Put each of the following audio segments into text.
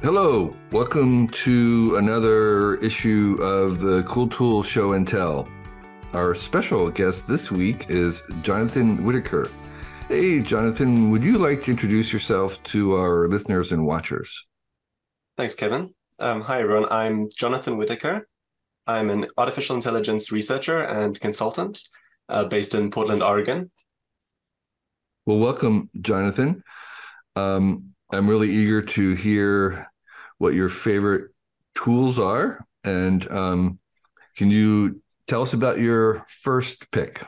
Hello, welcome to another issue of the Cool Tool Show and Tell. Our special guest this week is Jonathan Whitaker. Hey, Jonathan, would you like to introduce yourself to our listeners and watchers? Thanks, Kevin. Um, hi, everyone. I'm Jonathan Whitaker. I'm an artificial intelligence researcher and consultant uh, based in Portland, Oregon. Well, welcome, Jonathan. Um, I'm really eager to hear what your favorite tools are. And um, can you tell us about your first pick?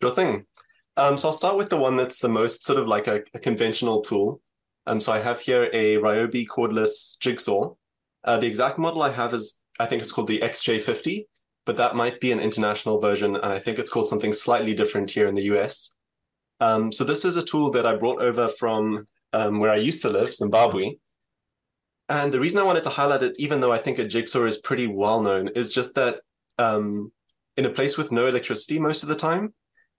Sure thing. Um, so I'll start with the one that's the most sort of like a, a conventional tool. Um, so I have here a Ryobi cordless jigsaw. Uh, the exact model I have is, I think it's called the XJ50, but that might be an international version. And I think it's called something slightly different here in the US. Um, so this is a tool that I brought over from um, where I used to live, Zimbabwe. And the reason I wanted to highlight it, even though I think a jigsaw is pretty well known, is just that um, in a place with no electricity most of the time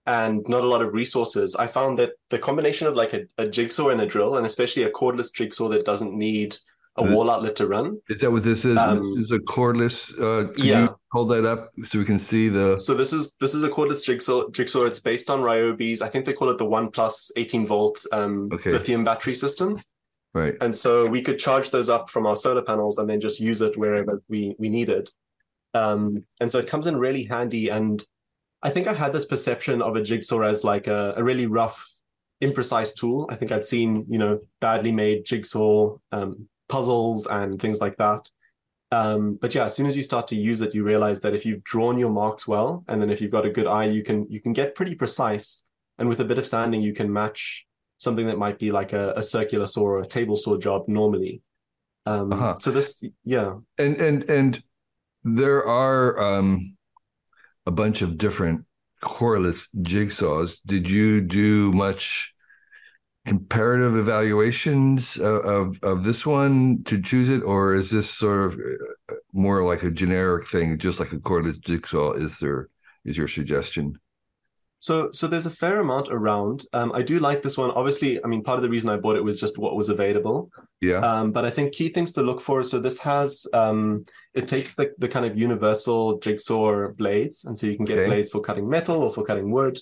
and not a lot of resources, I found that the combination of like a, a jigsaw and a drill, and especially a cordless jigsaw that doesn't need a wall outlet to run. Is that what this is? Um, this is a cordless. Uh, yeah. hold that up so we can see the. So this is this is a cordless jigsaw. Jigsaw. It's based on Ryobi's. I think they call it the One Plus 18 volt um, okay. lithium battery system. Right. And so we could charge those up from our solar panels and then just use it wherever we we need it. Um, and so it comes in really handy. And I think I had this perception of a jigsaw as like a, a really rough, imprecise tool. I think I'd seen, you know, badly made jigsaw um, puzzles and things like that. Um, but yeah, as soon as you start to use it, you realize that if you've drawn your marks well, and then if you've got a good eye, you can you can get pretty precise. And with a bit of sanding, you can match something that might be like a, a circular saw or a table saw job normally. Um, uh-huh. So this, yeah, and and and there are um, a bunch of different cordless jigsaws. Did you do much comparative evaluations of, of, this one to choose it, or is this sort of uh, more like a generic thing, just like a cordless jigsaw? Is there is your suggestion? So, so there's a fair amount around. Um, I do like this one. Obviously, I mean, part of the reason I bought it was just what was available. Yeah. Um, but I think key things to look for. So this has, um, it takes the the kind of universal jigsaw blades, and so you can get okay. blades for cutting metal or for cutting wood.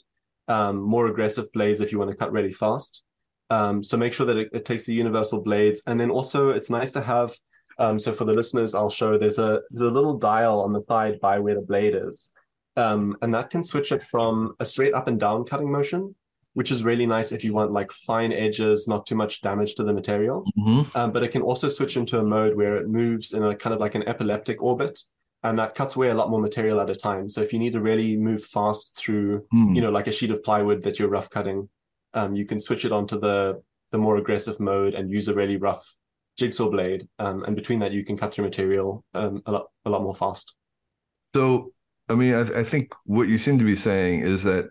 Um, more aggressive blades if you want to cut really fast. Um, so make sure that it, it, takes the universal blades, and then also it's nice to have. Um, so for the listeners, I'll show there's a there's a little dial on the side by where the blade is. Um, and that can switch it from a straight up and down cutting motion, which is really nice if you want like fine edges, not too much damage to the material. Mm-hmm. Um, but it can also switch into a mode where it moves in a kind of like an epileptic orbit. And that cuts away a lot more material at a time. So if you need to really move fast through, mm. you know, like a sheet of plywood that you're rough cutting, um, you can switch it onto the the more aggressive mode and use a really rough jigsaw blade. Um, and between that, you can cut through material um, a lot a lot more fast. So I mean, I, I think what you seem to be saying is that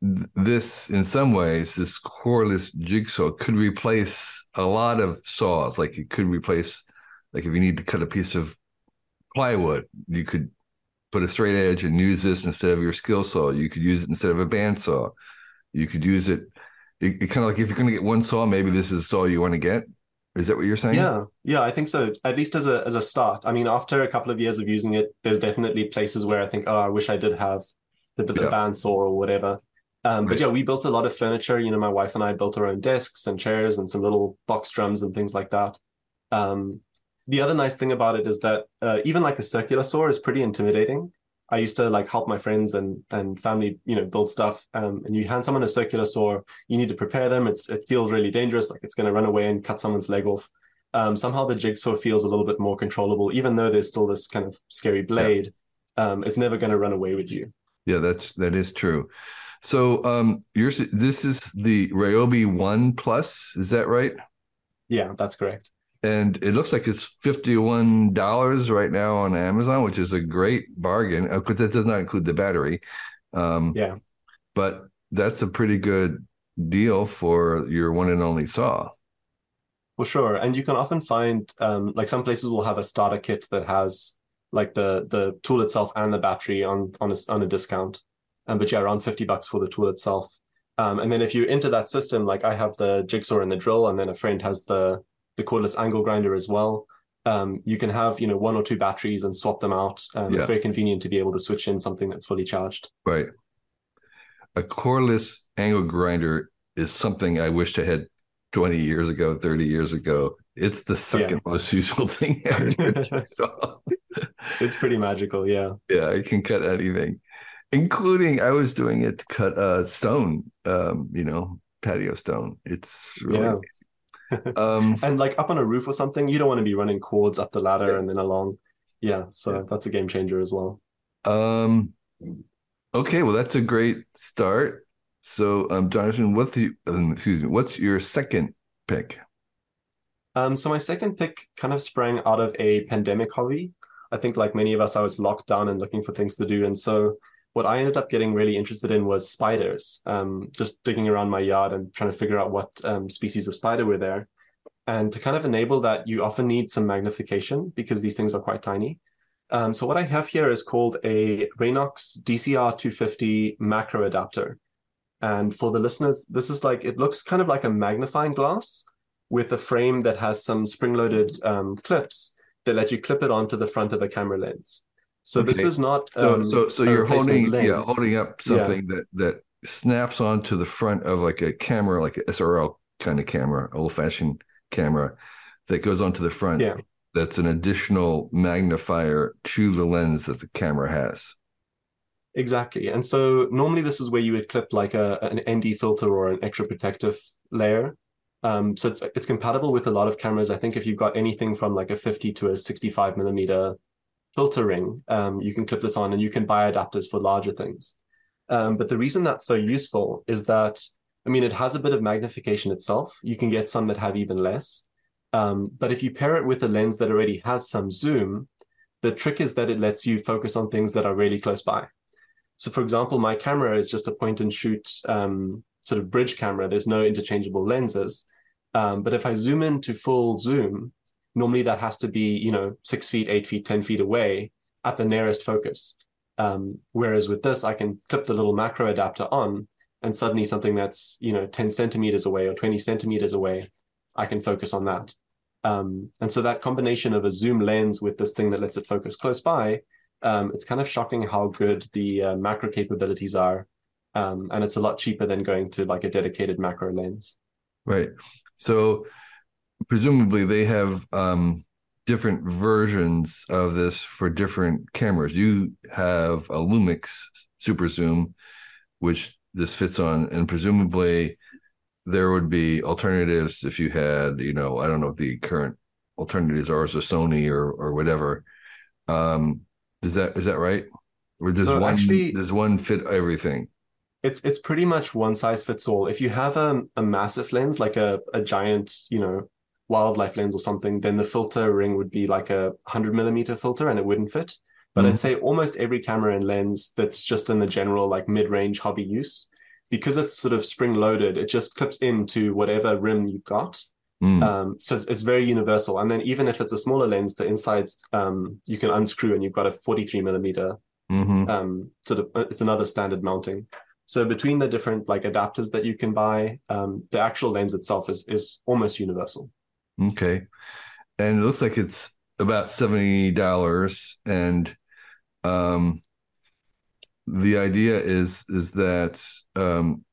this, in some ways, this cordless jigsaw could replace a lot of saws. Like it could replace, like if you need to cut a piece of plywood, you could put a straight edge and use this instead of your skill saw. You could use it instead of a bandsaw. You could use it. It, it kind of like if you're going to get one saw, maybe this is the saw you want to get. Is that what you're saying? Yeah, yeah, I think so. At least as a as a start. I mean, after a couple of years of using it, there's definitely places where I think, oh, I wish I did have the, the yeah. bandsaw or whatever. Um, right. But yeah, we built a lot of furniture. You know, my wife and I built our own desks and chairs and some little box drums and things like that. Um, the other nice thing about it is that uh, even like a circular saw is pretty intimidating. I used to like help my friends and and family, you know, build stuff. Um, and you hand someone a circular saw, you need to prepare them. It's it feels really dangerous, like it's going to run away and cut someone's leg off. Um, somehow the jigsaw feels a little bit more controllable, even though there's still this kind of scary blade. Yeah. Um, it's never going to run away with you. Yeah, that's that is true. So um, yours, this is the Ryobi One Plus, is that right? Yeah, that's correct and it looks like it's fifty-one dollars right now on Amazon, which is a great bargain because uh, that does not include the battery. Um, yeah, but that's a pretty good deal for your one and only saw. For sure, and you can often find um, like some places will have a starter kit that has like the the tool itself and the battery on on a, on a discount. Um, but yeah, around fifty bucks for the tool itself. Um, and then if you enter that system, like I have the jigsaw and the drill, and then a friend has the the cordless angle grinder as well. Um, you can have you know one or two batteries and swap them out. Um, Yeah. It's very convenient to be able to switch in something that's fully charged. Right. A cordless angle grinder is something I wished I had 20 years ago, 30 years ago. It's the second most useful thing ever. It's pretty magical, yeah. yeah, I can cut anything, including I was doing it to cut uh, stone, um, you know, patio stone. It's really Yeah. Um, And like up on a roof or something, you don't want to be running cords up the ladder Yeah. and then along. Yeah, so Yeah. that's a game changer as well. um, okay, well, that's a great start. So, um, Jonathan, what's the, um, excuse me, what's your second pick? Um, so my second pick kind of sprang out of a pandemic hobby. I think like many of us, I was locked down and looking for things to do. And so what I ended up getting really interested in was spiders. Um, just digging around my yard and trying to figure out what um, species of spider were there. And to kind of enable that, you often need some magnification because these things are quite tiny. Um, so what I have here is called a Raynox DCR250 macro adapter. And for the listeners, this is like, it looks kind of like a magnifying glass with a frame that has some spring-loaded um, clips that let you clip it onto the front of a camera lens. So this is not So, um, so, so a you're holding, yeah, holding up something that that snaps onto the front of like a camera, like an SRL kind of camera, old fashioned camera, that goes onto the front. Yeah. That's an additional magnifier to the lens that the camera has. Exactly. And so normally this is where you would clip like a an ND filter or an extra protective layer. Um, so it's it's compatible with a lot of cameras. I think if you've got anything from like a 50 to a 65 millimeter filter ring, um, you can clip this on and you can buy adapters for larger things. Um, but the reason that's so useful is that, I mean, it has a bit of magnification itself. You can get some that have even less. Um, but if you pair it with a lens that already has some zoom, the trick is that it lets you focus on things that are really close by. So, for example, my camera is just a point and shoot um, sort of bridge camera. There's no interchangeable lenses. Um, but if I zoom in to full zoom, normally that has to be, you know, six feet, eight feet, 10 feet away at the nearest focus. Um, whereas with this, I can clip the little macro adapter on, and suddenly something that's, you know, 10 centimeters away or 20 centimeters away, I can focus on that. Um, and so that combination of a zoom lens with this thing that lets it focus close by, um, it's kind of shocking how good the uh, macro capabilities are. Um, and it's a lot cheaper than going to like a dedicated macro lens. Right. So presumably they have um, different versions of this for different cameras. You have a Lumix super zoom, which this fits on, and presumably there would be alternatives if you had, you know, I don't know what the current alternatives are, a Sony or or whatever. Um, is that is that right? Or does So one actually- does one fit everything? It's it's pretty much one size fits all. If you have a, a massive lens, like a, a giant, you know, wildlife lens or something, then the filter ring would be like a 100 millimeter filter and it wouldn't fit. But Mhm. I'd say almost every camera and lens that's just in the general like mid-range hobby use, because it's sort of spring loaded, it just clips into whatever rim you've got. Mm. Um, so it's, it's very universal. And then even if it's a smaller lens, the insides um, you can unscrew and you've got a 43 millimeter Mhm. um, sort of it's another standard mounting. So between the different like adapters that you can buy, um, the actual lens itself is is almost universal. Okay. And it looks like it's about $70 and um the idea is is that um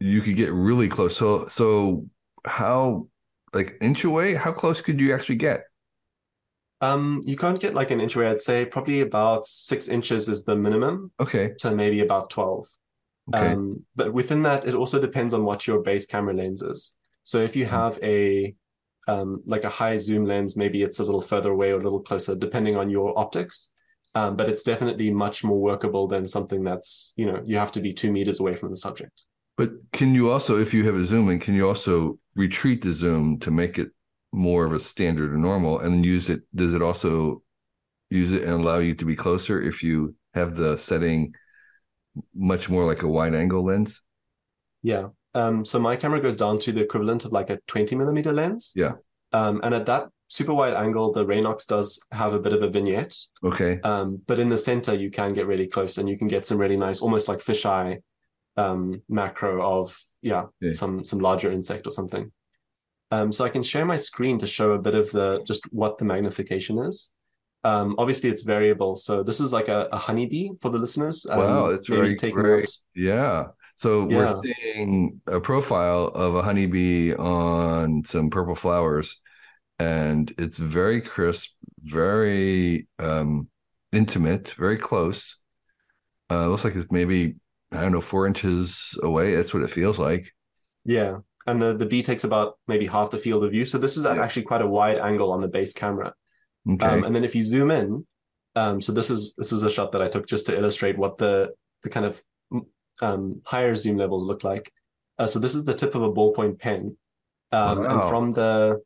you could get really close. So so how like inch away, how close could you actually get? Um, you can't get like an inch away. I'd say probably about six inches is the minimum Okay. to maybe about 12. Okay. Um, but within that, it also depends on what your base camera lens is. So if you have a um, like a high zoom lens, maybe it's a little further away or a little closer, depending on your optics. Um, but it's definitely much more workable than something that's, you know, you have to be two meters away from the subject. But can you also, if you have a zoom in, can you also retreat the zoom to make it more of a standard or normal and use it? Does it also use it and allow you to be closer if you have the setting much more like a wide angle lens? Yeah. Um, so my camera goes down to the equivalent of like a 20 millimeter lens. Yeah. Um, and at that super wide angle, the Raynox does have a bit of a vignette. Okay. Um, but in the center, you can get really close and you can get some really nice, almost like fisheye um, macro of, yeah, Yeah. some some larger insect or something. Um, so I can share my screen to show a bit of the just what the magnification is. Um, obviously, it's variable. So this is like a, a honeybee for the listeners. Um, wow, it's very, notes. yeah. So Yeah. we're seeing a profile of a honeybee on some purple flowers, and it's very crisp, very um, intimate, very close. Uh, looks like it's maybe I don't know four inches away. That's what it feels like. Yeah. And the, the bee takes about maybe half the field of view. So this is Yeah. actually quite a wide angle on the base camera. Okay. Um, and then if you zoom in, um, so this is this is a shot that I took just to illustrate what the the kind of um, higher zoom levels look like. Uh, so this is the tip of a ballpoint pen, um, and from the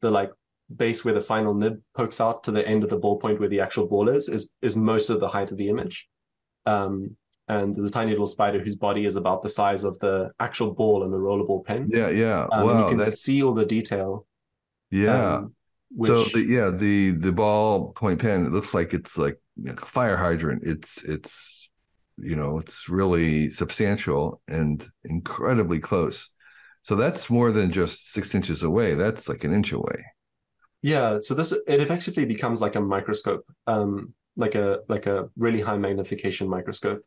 the like base where the final nib pokes out to the end of the ballpoint where the actual ball is is is most of the height of the image. Um, and there's a tiny little spider whose body is about the size of the actual ball in the rollerball pen. yeah, yeah. Um, and you can that's see all the detail. yeah. um, which, so the, yeah, the the ball point pen. It looks like it's like a fire hydrant. It's it's you know it's really substantial and incredibly close. So that's more than just six inches away. That's like an inch away. Yeah, so this it effectively becomes like a microscope, um, like a like a really high magnification microscope,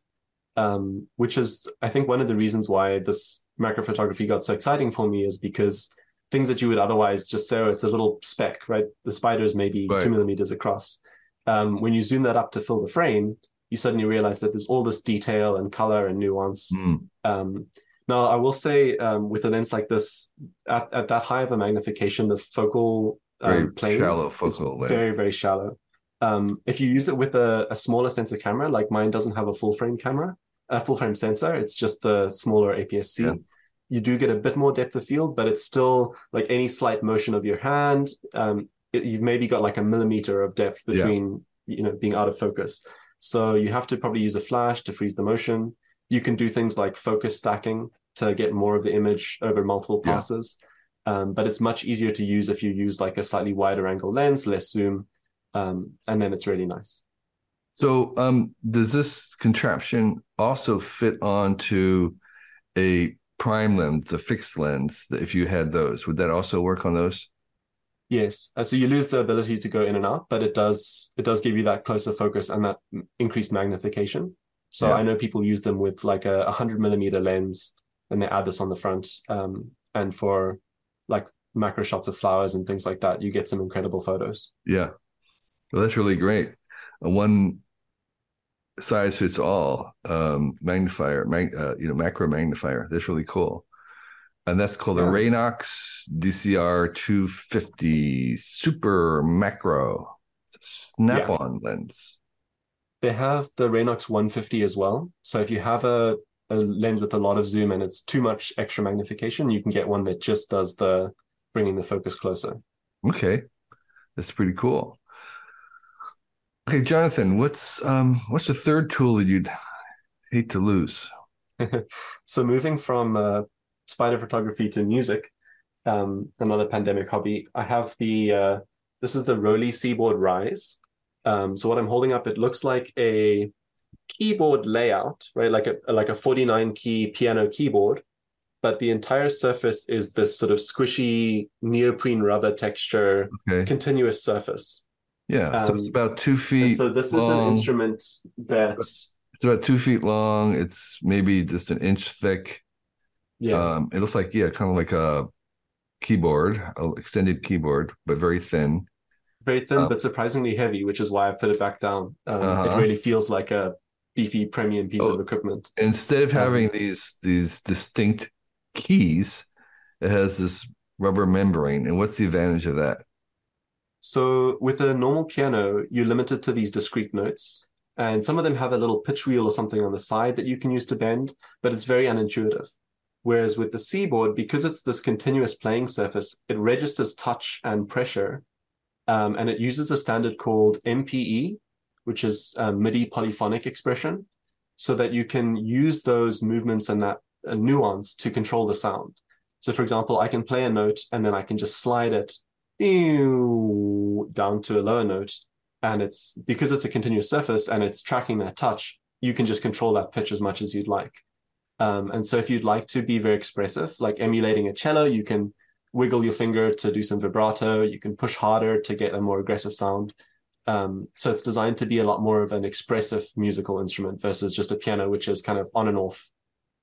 um, which is I think one of the reasons why this macrophotography got so exciting for me is because things that you would otherwise just say, oh, it's a little speck, right? The spider is maybe Right. two millimeters across. Um, when you zoom that up to fill the frame, you suddenly realize that there's all this detail and color and nuance. Mm, Um, now, I will say um, with a lens like this, at, at that high of a magnification, the focal very um, plane shallow focal length. very, very shallow. Um, if you use it with a, a smaller sensor camera, like mine doesn't have a full frame camera, a full frame sensor, it's just the smaller APS-C. Yeah. You do get a bit more depth of field, but it's still like any slight motion of your hand. Um, it, you've maybe got like a millimeter of depth Yeah. between, you know, being out of focus. So you have to probably use a flash to freeze the motion. You can do things like focus stacking to get more of the image over multiple Yeah. passes. Um, but it's much easier to use if you use like a slightly wider angle lens, less zoom, um, and then it's really nice. So, um, does this contraption also fit onto a prime lens, a fixed lens? If you had those, would that also work on those? Yes, uh, so you lose the ability to go in and out, but it does it does give you that closer focus and that increased magnification. So Yeah. I know people use them with like a 100 millimeter lens, and they add this on the front. Um, and for like macro shots of flowers and things like that, you get some incredible photos. Yeah, well, that's really great. A one size fits all um, magnifier, mag, uh, you know, macro magnifier. That's really cool. And that's called the Yeah. Raynox DCR 250 Super Macro snap-on lens. They have the Raynox 150 as well. So if you have a, a lens with a lot of zoom and it's too much extra magnification, you can get one that just does the bringing the focus closer. Okay, that's pretty cool. Okay, Jonathan, what's um what's the third tool that you'd hate to lose? So moving from uh, spider photography to music, um, another pandemic hobby, I have the uh, this is the Roli Seaboard Rise. Um, so what I'm holding up, it looks like a keyboard layout, right? Like a like a 49 key piano keyboard, but the entire surface is this sort of squishy neoprene rubber texture, Okay, continuous surface. yeah, so it's Um, about two feet so this is an instrument that, It's about two feet long. It's maybe just an inch thick. Yeah. Um, it looks like yeah, kind of like a keyboard, a extended keyboard, but very thin. very thin Um, but surprisingly heavy, which is why I put it back down. Um, Uh-huh. It really feels like a beefy premium piece Oh. of equipment. Instead of having these these distinct keys, it has this rubber membrane. And what's the advantage of that? So with a normal piano, you're limited to these discrete notes, and some of them have a little pitch wheel or something on the side that you can use to bend, but it's very unintuitive. Whereas with the Seaboard, because it's this continuous playing surface, it registers touch and pressure, um, and it uses a standard called MPE, which is uh, MIDI polyphonic expression, so that you can use those movements and that uh, nuance to control the sound. So, for example, I can play a note and then I can just slide it down to a lower note. And it's because it's a continuous surface and it's tracking that touch, you can just control that pitch as much as you'd like. Um, and so if you'd like to be very expressive, like emulating a cello, you can wiggle your finger to do some vibrato. You can push harder to get a more aggressive sound. Um, so it's designed to be a lot more of an expressive musical instrument versus just a piano, which is kind of on and off,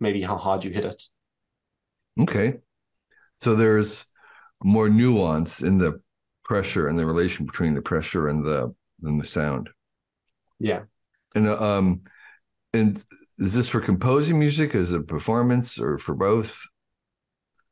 maybe how hard you hit it. Okay. So there's more nuance in the pressure and the relation between the pressure and the and the sound. Yeah. And um and is this for composing music? Is it performance or for both?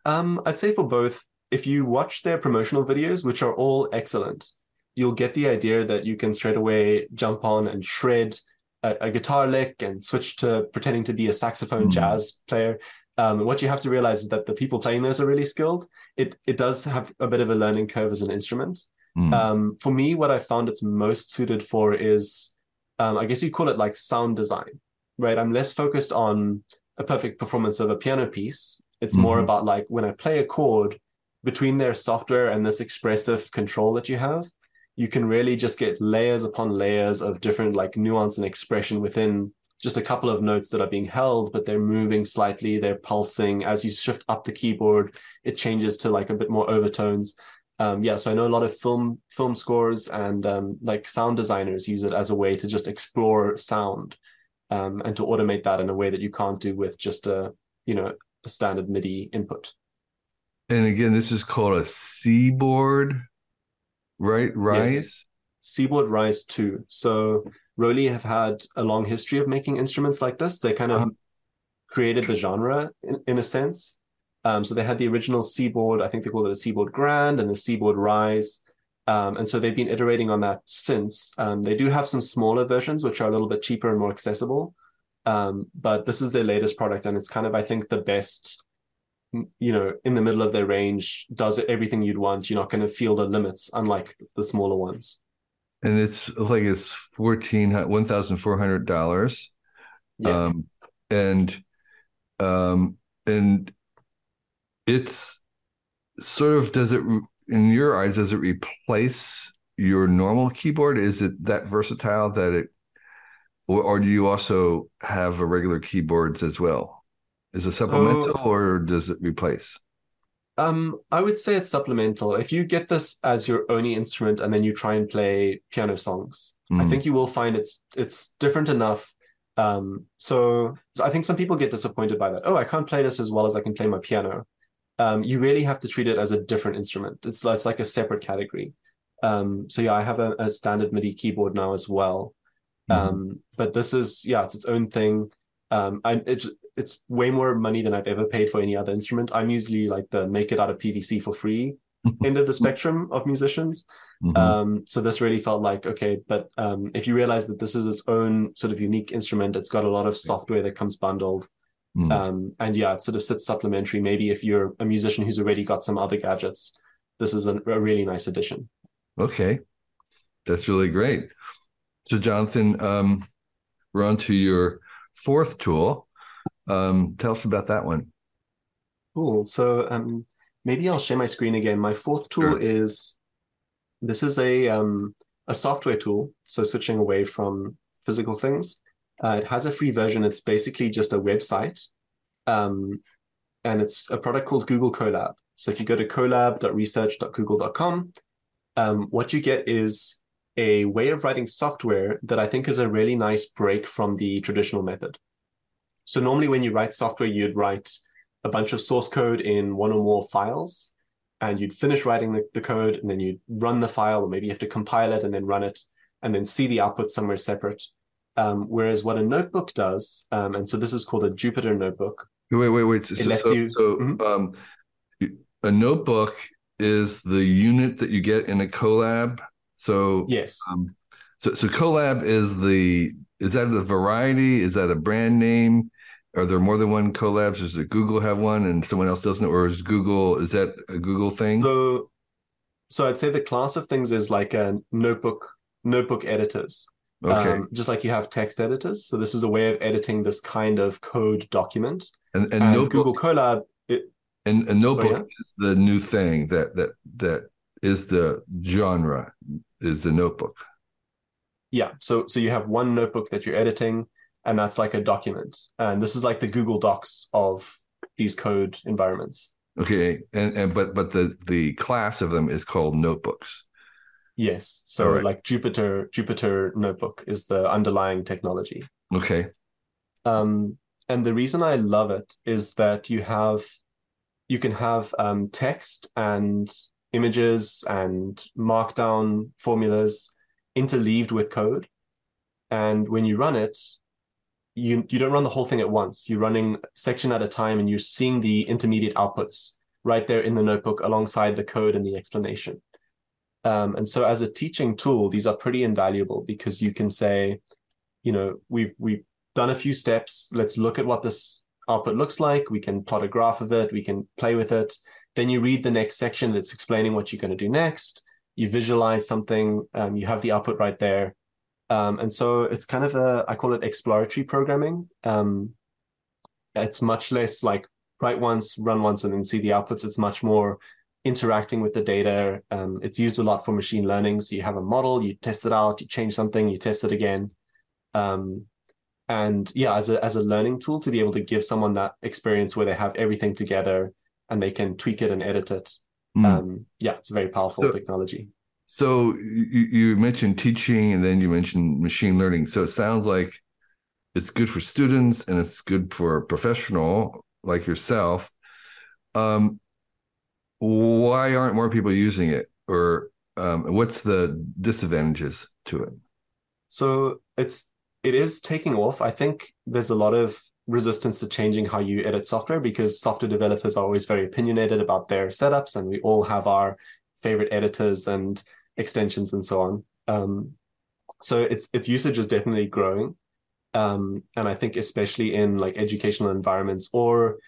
Um, I'd say for both. If you watch their promotional videos, which are all excellent, you'll get the idea that you can straight away jump on and shred a, a guitar lick and switch to pretending to be a saxophone mm. jazz player. Um, what you have to realize is that the people playing those are really skilled. It it does have a bit of a learning curve as an instrument. Mm. Um, for me, what I found it's most suited for is, um, I guess you call it like sound design, right? I'm less focused on a perfect performance of a piano piece. It's mm-hmm. more about like when I play a chord between their software and this expressive control that you have, you can really just get layers upon layers of different like nuance and expression within just a couple of notes that are being held, but they're moving slightly, they're pulsing. As you shift up the keyboard, it changes to like a bit more overtones. Um, yeah, so I know a lot of film film scores and um, like sound designers use it as a way to just explore sound um, and to automate that in a way that you can't do with just a you know a standard MIDI input. And again, this is called a Seaboard, right? Rise. Yes. Seaboard Rise Two. So Roli have had a long history of making instruments like this. They kind of uh-huh. created the genre in, in a sense. Um, so they had the original Seaboard, I think they called it the Seaboard Grand and the Seaboard Rise. Um, and so they've been iterating on that since. Um, they do have some smaller versions, which are a little bit cheaper and more accessible. Um, but this is their latest product, and it's kind of, I think, the best, you know, in the middle of their range, does everything you'd want. You're not going to feel the limits, unlike the smaller ones and it's like it's fourteen one thousand four hundred dollars, yeah. um, and um, and it's sort of does it in your eyes does it replace your normal keyboard? Is it that versatile that it, or, or do you also have a regular keyboards as well? Is it supplemental so, or does it replace? Um, I would say it's supplemental. If you get this as your only instrument and then you try and play piano songs, mm. I think you will find it's it's different enough. Um, so, so I think some people get disappointed by that. Oh, I can't play this as well as I can play my piano. Um, you really have to treat it as a different instrument. It's it's like a separate category. Um, so yeah, I have a, a standard MIDI keyboard now as well. Mm. Um, but this is yeah, it's its own thing. Um, I, it's it's way more money than I've ever paid for any other instrument. I'm usually like the make it out of PVC for free end of the spectrum of musicians. Mm-hmm. Um, so this really felt like okay, but um, if you realize that this is its own sort of unique instrument, it's got a lot of software that comes bundled. Mm. Um, and yeah, it sort of sits supplementary. Maybe if you're a musician who's already got some other gadgets, this is a, a really nice addition. Okay, that's really great. So, Jonathan, um, we're on to your fourth tool, um, tell us about that one. Cool. So um, maybe I'll share my screen again. My fourth tool sure. is this is a um, a software tool. So switching away from physical things, uh, it has a free version. It's basically just a website, um, and it's a product called Google Colab. So if you go to colab.research.google.com, um, what you get is a way of writing software that I think is a really nice break from the traditional method. So normally when you write software, you'd write a bunch of source code in one or more files, and you'd finish writing the, the code, and then you'd run the file, or maybe you have to compile it and then run it, and then see the output somewhere separate. Um, whereas what a notebook does, um, and so this is called a Jupyter notebook. Wait, wait, wait. So, so, you, so mm-hmm. um, a notebook is the unit that you get in a Colab. So yes. Um, so, so Colab is the is that a variety? Is that a brand name? Are there more than one Colabs? Does Google have one and someone else doesn't, or is Google is that a Google thing? So, so I'd say the class of things is like a notebook notebook editors. Okay. Um, just like you have text editors. So this is a way of editing this kind of code document. And, and, and notebook, Google Colab. It, and a notebook oh, yeah? is the new thing that that that is the genre is the notebook. Yeah. So so you have one notebook that you're editing and that's like a document. And this is like the Google Docs of these code environments. Okay, and and but but the the class of them is called notebooks. Yes. So right. like Jupyter Jupyter Notebook is the underlying technology. Okay. Um, and the reason I love it is that you have you can have um, text and images and markdown formulas interleaved with code. And when you run it, you you don't run the whole thing at once. You're running section at a time and you're seeing the intermediate outputs right there in the notebook alongside the code and the explanation. Um, and so as a teaching tool, these are pretty invaluable because you can say, you know, we've we've done a few steps. Let's look at what this output looks like. We can plot a graph of it. We can play with it. Then you read the next section that's explaining what you're going to do next. You visualize something. Um, you have the output right there. Um, and so it's kind of a, I call it exploratory programming. Um, it's much less like write once, run once, and then see the outputs. It's much more interacting with the data. Um, it's used a lot for machine learning. So you have a model, you test it out, you change something, you test it again. Um, and yeah, as a as a learning tool to be able to give someone that experience where they have everything together and they can tweak it and edit it. Mm. Um, yeah, it's a very powerful so, technology. So you, you mentioned teaching and then you mentioned machine learning. So it sounds like it's good for students and it's good for a professional like yourself. Um, why aren't more people using it? Or um, what's the disadvantages to it? So it's it is taking off. I think there's a lot of resistance to changing how you edit software because software developers are always very opinionated about their setups and we all have our favorite editors and extensions and so on. Um, so its its usage is definitely growing. Um, and i think especially in like educational environments or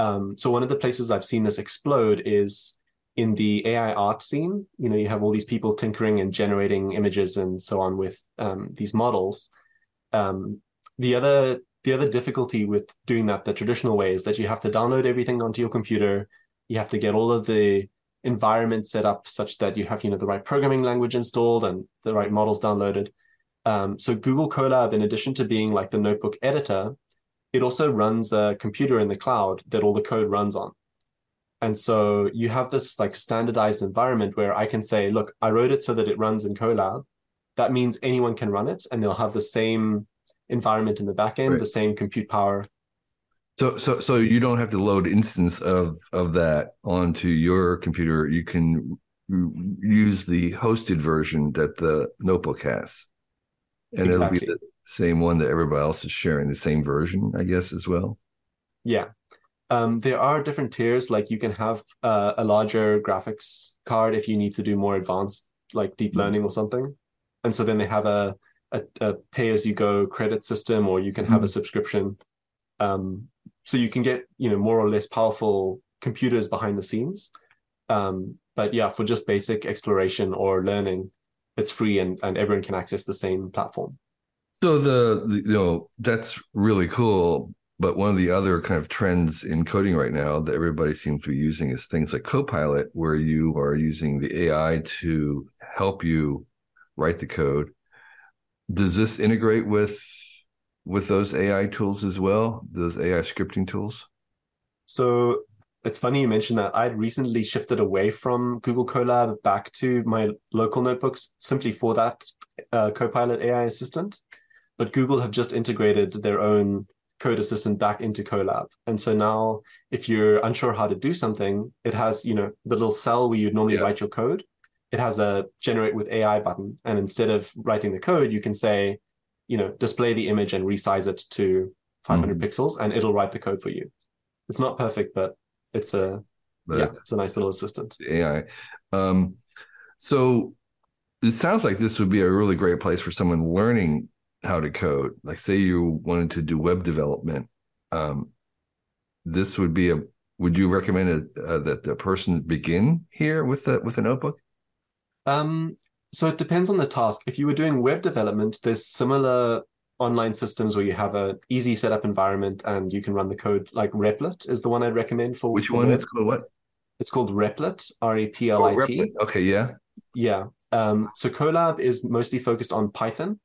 um, so one of the places I've seen this explode is in the AI art scene. You know, you have all these people tinkering and generating images and so on with um, these models. Um, the other the other difficulty with doing that the traditional way is that you have to download everything onto your computer. You have to get all of the environment set up such that you have you know the right programming language installed and the right models downloaded. Um, so Google Colab, in addition to being like the notebook editor, it also runs a computer in the cloud that all the code runs on. And so you have this like standardized environment where I can say, look, I wrote it so that it runs in Colab. That means anyone can run it and they'll have the same environment in the backend, right. the same compute power. So so so you don't have to load instance of of that onto your computer. You can use the hosted version that the notebook has. And exactly. it'll be the, same one that everybody else is sharing, the same version, I guess, as well. Yeah. Um, there are different tiers. Like you can have uh, a larger graphics card if you need to do more advanced, like deep mm-hmm. learning or something. And so then they have a, a, a pay as you go credit system, or you can have mm-hmm. a subscription. Um, so you can get you know more or less powerful computers behind the scenes. Um, but yeah, for just basic exploration or learning, it's free and, and everyone can access the same platform. So the, the, you know that's really cool. But one of the other kind of trends in coding right now that everybody seems to be using is things like Copilot, where you are using the AI to help you write the code. Does this integrate with with those AI tools as well? Those AI scripting tools? So it's funny you mentioned that. I'd recently shifted away from Google Colab back to my local notebooks simply for that uh, Copilot AI assistant but Google have just integrated their own code assistant back into Colab. And so now if you're unsure how to do something, it has, you know, the little cell where you'd normally yeah. write your code. It has a generate with AI button. And instead of writing the code, you can say, you know, display the image and resize it to 500 mm. pixels and it'll write the code for you. It's not perfect, but it's a, but yeah, it's a nice little assistant. AI. Um, so it sounds like this would be a really great place for someone learning how to code. Like say you wanted to do web development um, this would be a would you recommend a, uh, that the person begin here with the with a notebook? Um so it depends on the task. If you were doing web development there's similar online systems where you have an easy setup environment and you can run the code. Like replit is the one i'd recommend for which one? it's called what? It's called replit r-e-p-l-i-t oh, okay yeah. Yeah. Um, so colab is mostly focused on python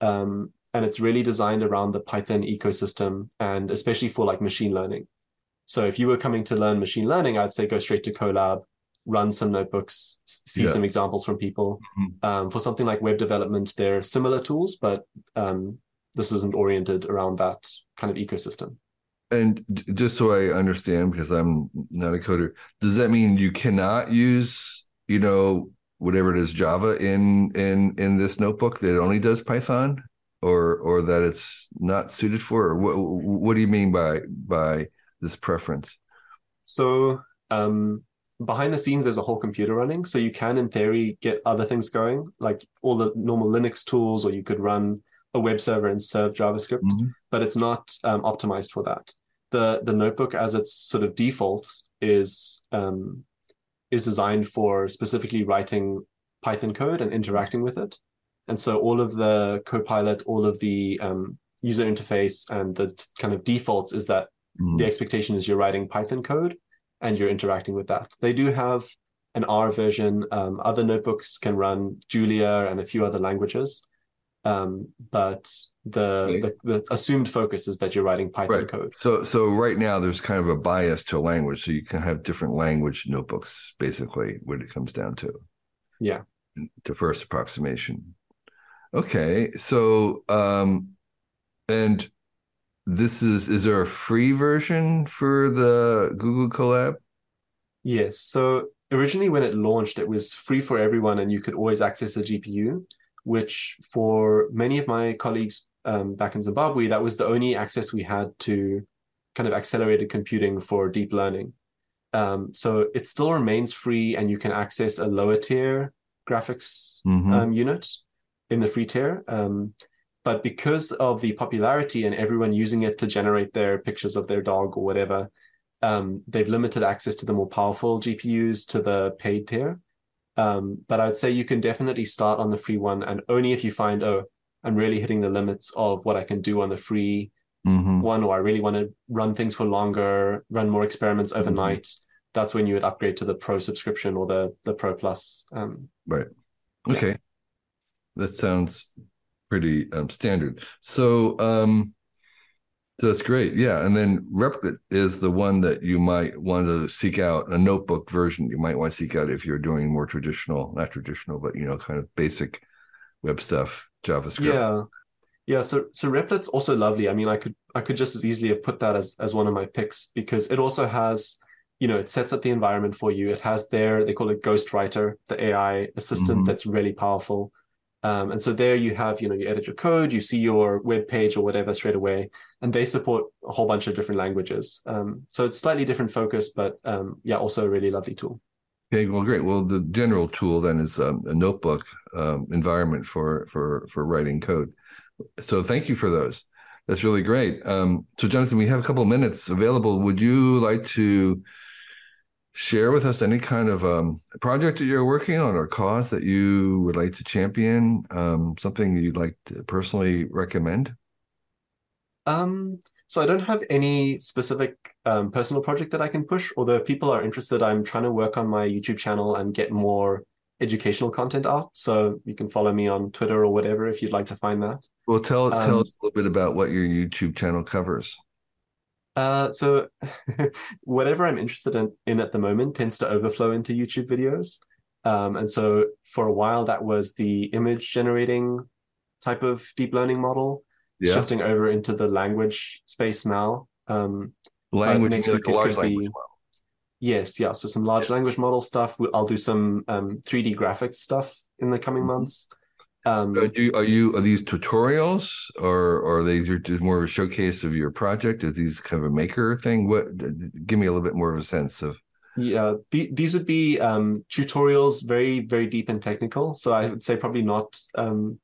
um, and it's really designed around the Python ecosystem and especially for like machine learning. So if you were coming to learn machine learning, I'd say go straight to Colab, run some notebooks, see yeah. some examples from people. Mm-hmm. Um, for something like web development, there are similar tools, but um, this isn't oriented around that kind of ecosystem. And just so I understand, because I'm not a coder, does that mean you cannot use, you know, whatever it is, Java in in in this notebook that only does Python, or or that it's not suited for? Or what what do you mean by by this preference? So um, behind the scenes, there's a whole computer running, so you can, in theory, get other things going, like all the normal Linux tools, or you could run a web server and serve JavaScript, mm-hmm. but it's not um, optimized for that. The the notebook, as its sort of defaults, is um, is designed for specifically writing Python code and interacting with it. And so all of the Copilot, all of the um, user interface, and the kind of defaults is that mm. the expectation is you're writing Python code and you're interacting with that. They do have an R version. Um, other notebooks can run Julia and a few other languages. Um, but the, the, the assumed focus is that you're writing Python right. code. So so right now there's kind of a bias to language, so you can have different language notebooks, basically, what it comes down to. Yeah. To first approximation. Okay, so um, and this is is there a free version for the Google Colab? Yes. So originally when it launched, it was free for everyone, and you could always access the GPU which for many of my colleagues um, back in Zimbabwe, that was the only access we had to kind of accelerated computing for deep learning. Um, so it still remains free, and you can access a lower tier graphics mm-hmm. um, unit in the free tier. Um, but because of the popularity and everyone using it to generate their pictures of their dog or whatever, um, they've limited access to the more powerful GPUs to the paid tier. Um, but I'd say you can definitely start on the free one, and only if you find, oh, I'm really hitting the limits of what I can do on the free mm-hmm. one, or I really want to run things for longer, run more experiments mm-hmm. overnight. Mm-hmm. That's when you would upgrade to the Pro subscription or the the Pro Plus. Um, right. Okay. Yeah. That sounds pretty um, standard. So, um, that's great. Yeah. And then Replit is the one that you might want to seek out a notebook version. You might want to seek out if you're doing more traditional, not traditional, but, you know, kind of basic web stuff, JavaScript. Yeah. Yeah. So, so Replit's also lovely. I mean, I could, I could just as easily have put that as, as one of my picks because it also has, you know, it sets up the environment for you. It has their, they call it Ghostwriter, the AI assistant mm-hmm. that's really powerful. Um, and so there you have, you know, you edit your code, you see your web page or whatever straight away, and they support a whole bunch of different languages. Um, so it's slightly different focus, but um, yeah, also a really lovely tool. Okay, well, great. Well, the general tool then is um, a notebook um, environment for for for writing code. So thank you for those. That's really great. Um, so, Jonathan, we have a couple minutes available. Would you like to share with us any kind of um, project that you're working on or cause that you would like to champion? Um, something you'd like to personally recommend? Um, so I don't have any specific um, personal project that I can push. Although if people are interested, I'm trying to work on my YouTube channel and get more educational content out. So you can follow me on Twitter or whatever if you'd like to find that. Well, tell tell um, us a little bit about what your YouTube channel covers. Uh, so whatever I'm interested in, in at the moment tends to overflow into YouTube videos. Um, and so for a while, that was the image generating type of deep learning model, yeah. shifting over into the language space now. Um, language, large language be, model. Yes, yeah. So some large language model stuff. I'll do some um, 3D graphics stuff in the coming mm-hmm. months. Um, uh, do, are you are these tutorials or, or are they just more of a showcase of your project? Is these kind of a maker thing? What give me a little bit more of a sense of. Yeah, the, these would be um, tutorials, very very deep and technical. So I would say probably not um,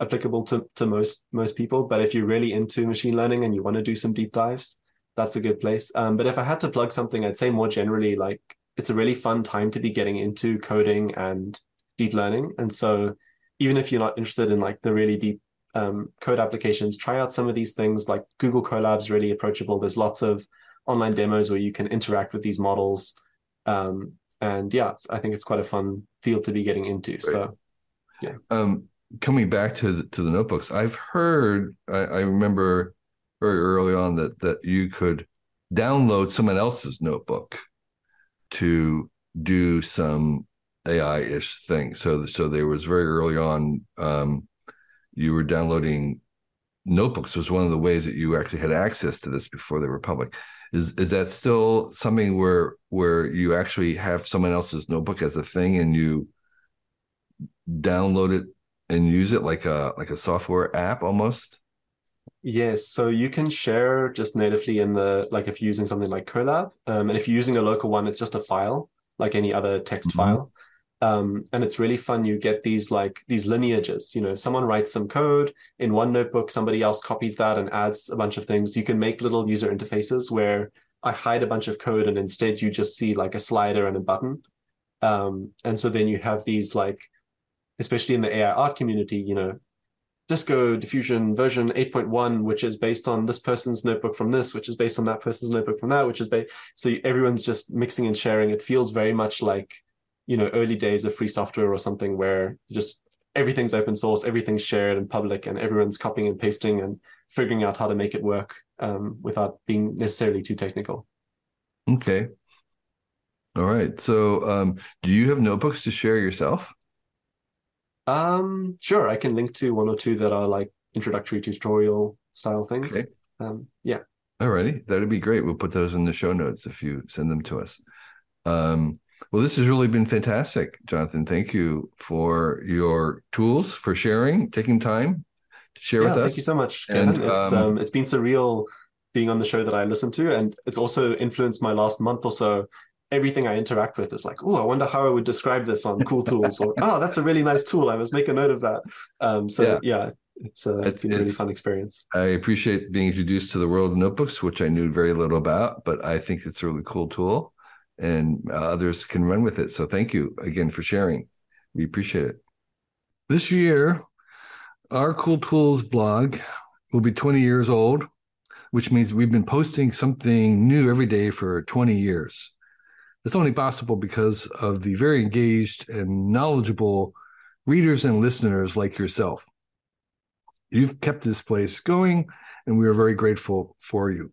applicable to to most most people. But if you're really into machine learning and you want to do some deep dives, that's a good place. Um, but if I had to plug something, I'd say more generally, like it's a really fun time to be getting into coding and deep learning, and so even if you're not interested in like the really deep um, code applications, try out some of these things. Like Google Colab's really approachable. There's lots of online demos where you can interact with these models. Um, and yeah, I think it's quite a fun field to be getting into. Great. So, yeah. Um, coming back to the, to the notebooks, I've heard, I, I remember very early on that that you could download someone else's notebook to do some AI ish thing. So, so there was very early on, um, you were downloading notebooks was one of the ways that you actually had access to this before they were public. Is is that still something where where you actually have someone else's notebook as a thing and you download it and use it like a like a software app almost? Yes, so you can share just natively in the like if you're using something like Colab, um, and if you're using a local one, it's just a file like any other text mm-hmm. file. Um, and it's really fun. You get these like these lineages. You know, someone writes some code in one notebook, somebody else copies that and adds a bunch of things. You can make little user interfaces where I hide a bunch of code and instead you just see like a slider and a button. Um, and so then you have these like, especially in the AI art community, you know, Disco Diffusion version 8.1, which is based on this person's notebook from this, which is based on that person's notebook from that, which is based. So everyone's just mixing and sharing. It feels very much like, you know, early days of free software or something where just everything's open source, everything's shared and public, and everyone's copying and pasting and figuring out how to make it work um, without being necessarily too technical. Okay. All right. So, um, do you have notebooks to share yourself? Um, sure. I can link to one or two that are like introductory tutorial style things. Okay. Um, yeah. Alrighty, that'd be great. We'll put those in the show notes if you send them to us. Um, well, this has really been fantastic, Jonathan. Thank you for your tools, for sharing, taking time to share yeah, with us. Thank you so much, Kevin. And, it's um, um, it's been surreal being on the show that I listened to, and it's also influenced my last month or so everything I interact with is like, oh, I wonder how I would describe this on Cool Tools, or oh, that's a really nice tool. I must make a note of that. Um, so yeah, yeah it's, uh, it's, it's been a really fun experience. I appreciate being introduced to the world of notebooks, which I knew very little about, but I think it's a really cool tool, and uh, others can run with it. So thank you again for sharing. We appreciate it. This year, our Cool Tools blog will be 20 years old, which means we've been posting something new every day for 20 years. It's only possible because of the very engaged and knowledgeable readers and listeners like yourself. You've kept this place going, and we are very grateful for you.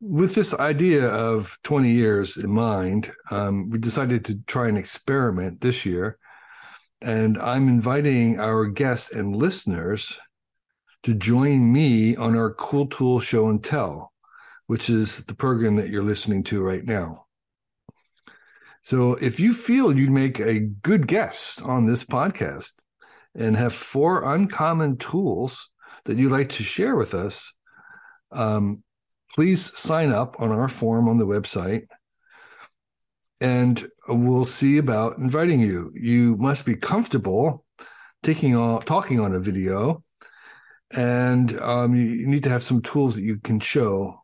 With this idea of 20 years in mind, um, we decided to try an experiment this year. And I'm inviting our guests and listeners to join me on our Cool Tool Show and Tell, which is the program that you're listening to right now. So if you feel you'd make a good guest on this podcast and have four uncommon tools that you'd like to share with us, um, please sign up on our form on the website and we'll see about inviting you. You must be comfortable taking on talking on a video and um, you need to have some tools that you can show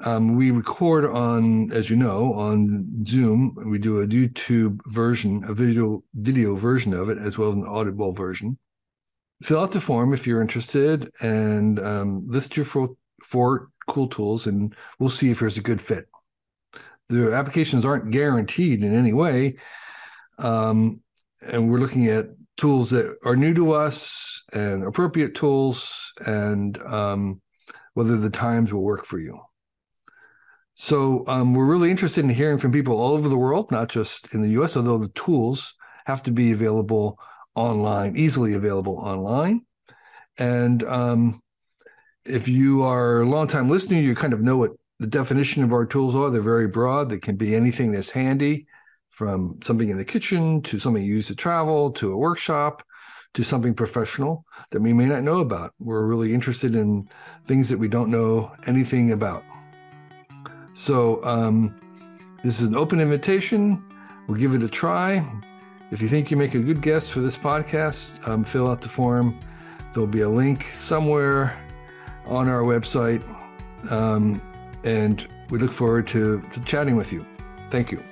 um, we record on, as you know, on Zoom. We do a YouTube version, a video video version of it, as well as an audible version. Fill out the form if you're interested, and um, list your four, four cool tools, and we'll see if there's a good fit. The applications aren't guaranteed in any way, um, and we're looking at tools that are new to us and appropriate tools, and um, whether the times will work for you. So um, we're really interested in hearing from people all over the world, not just in the US, although the tools have to be available online, easily available online. And um, if you are a long time listener, you kind of know what the definition of our tools are. They're very broad. They can be anything that's handy, from something in the kitchen to something you use to travel to a workshop to something professional that we may not know about. We're really interested in things that we don't know anything about. So um, this is an open invitation. We'll give it a try. If you think you make a good guest for this podcast, um, fill out the form. There'll be a link somewhere on our website. Um, and we look forward to, to chatting with you. Thank you.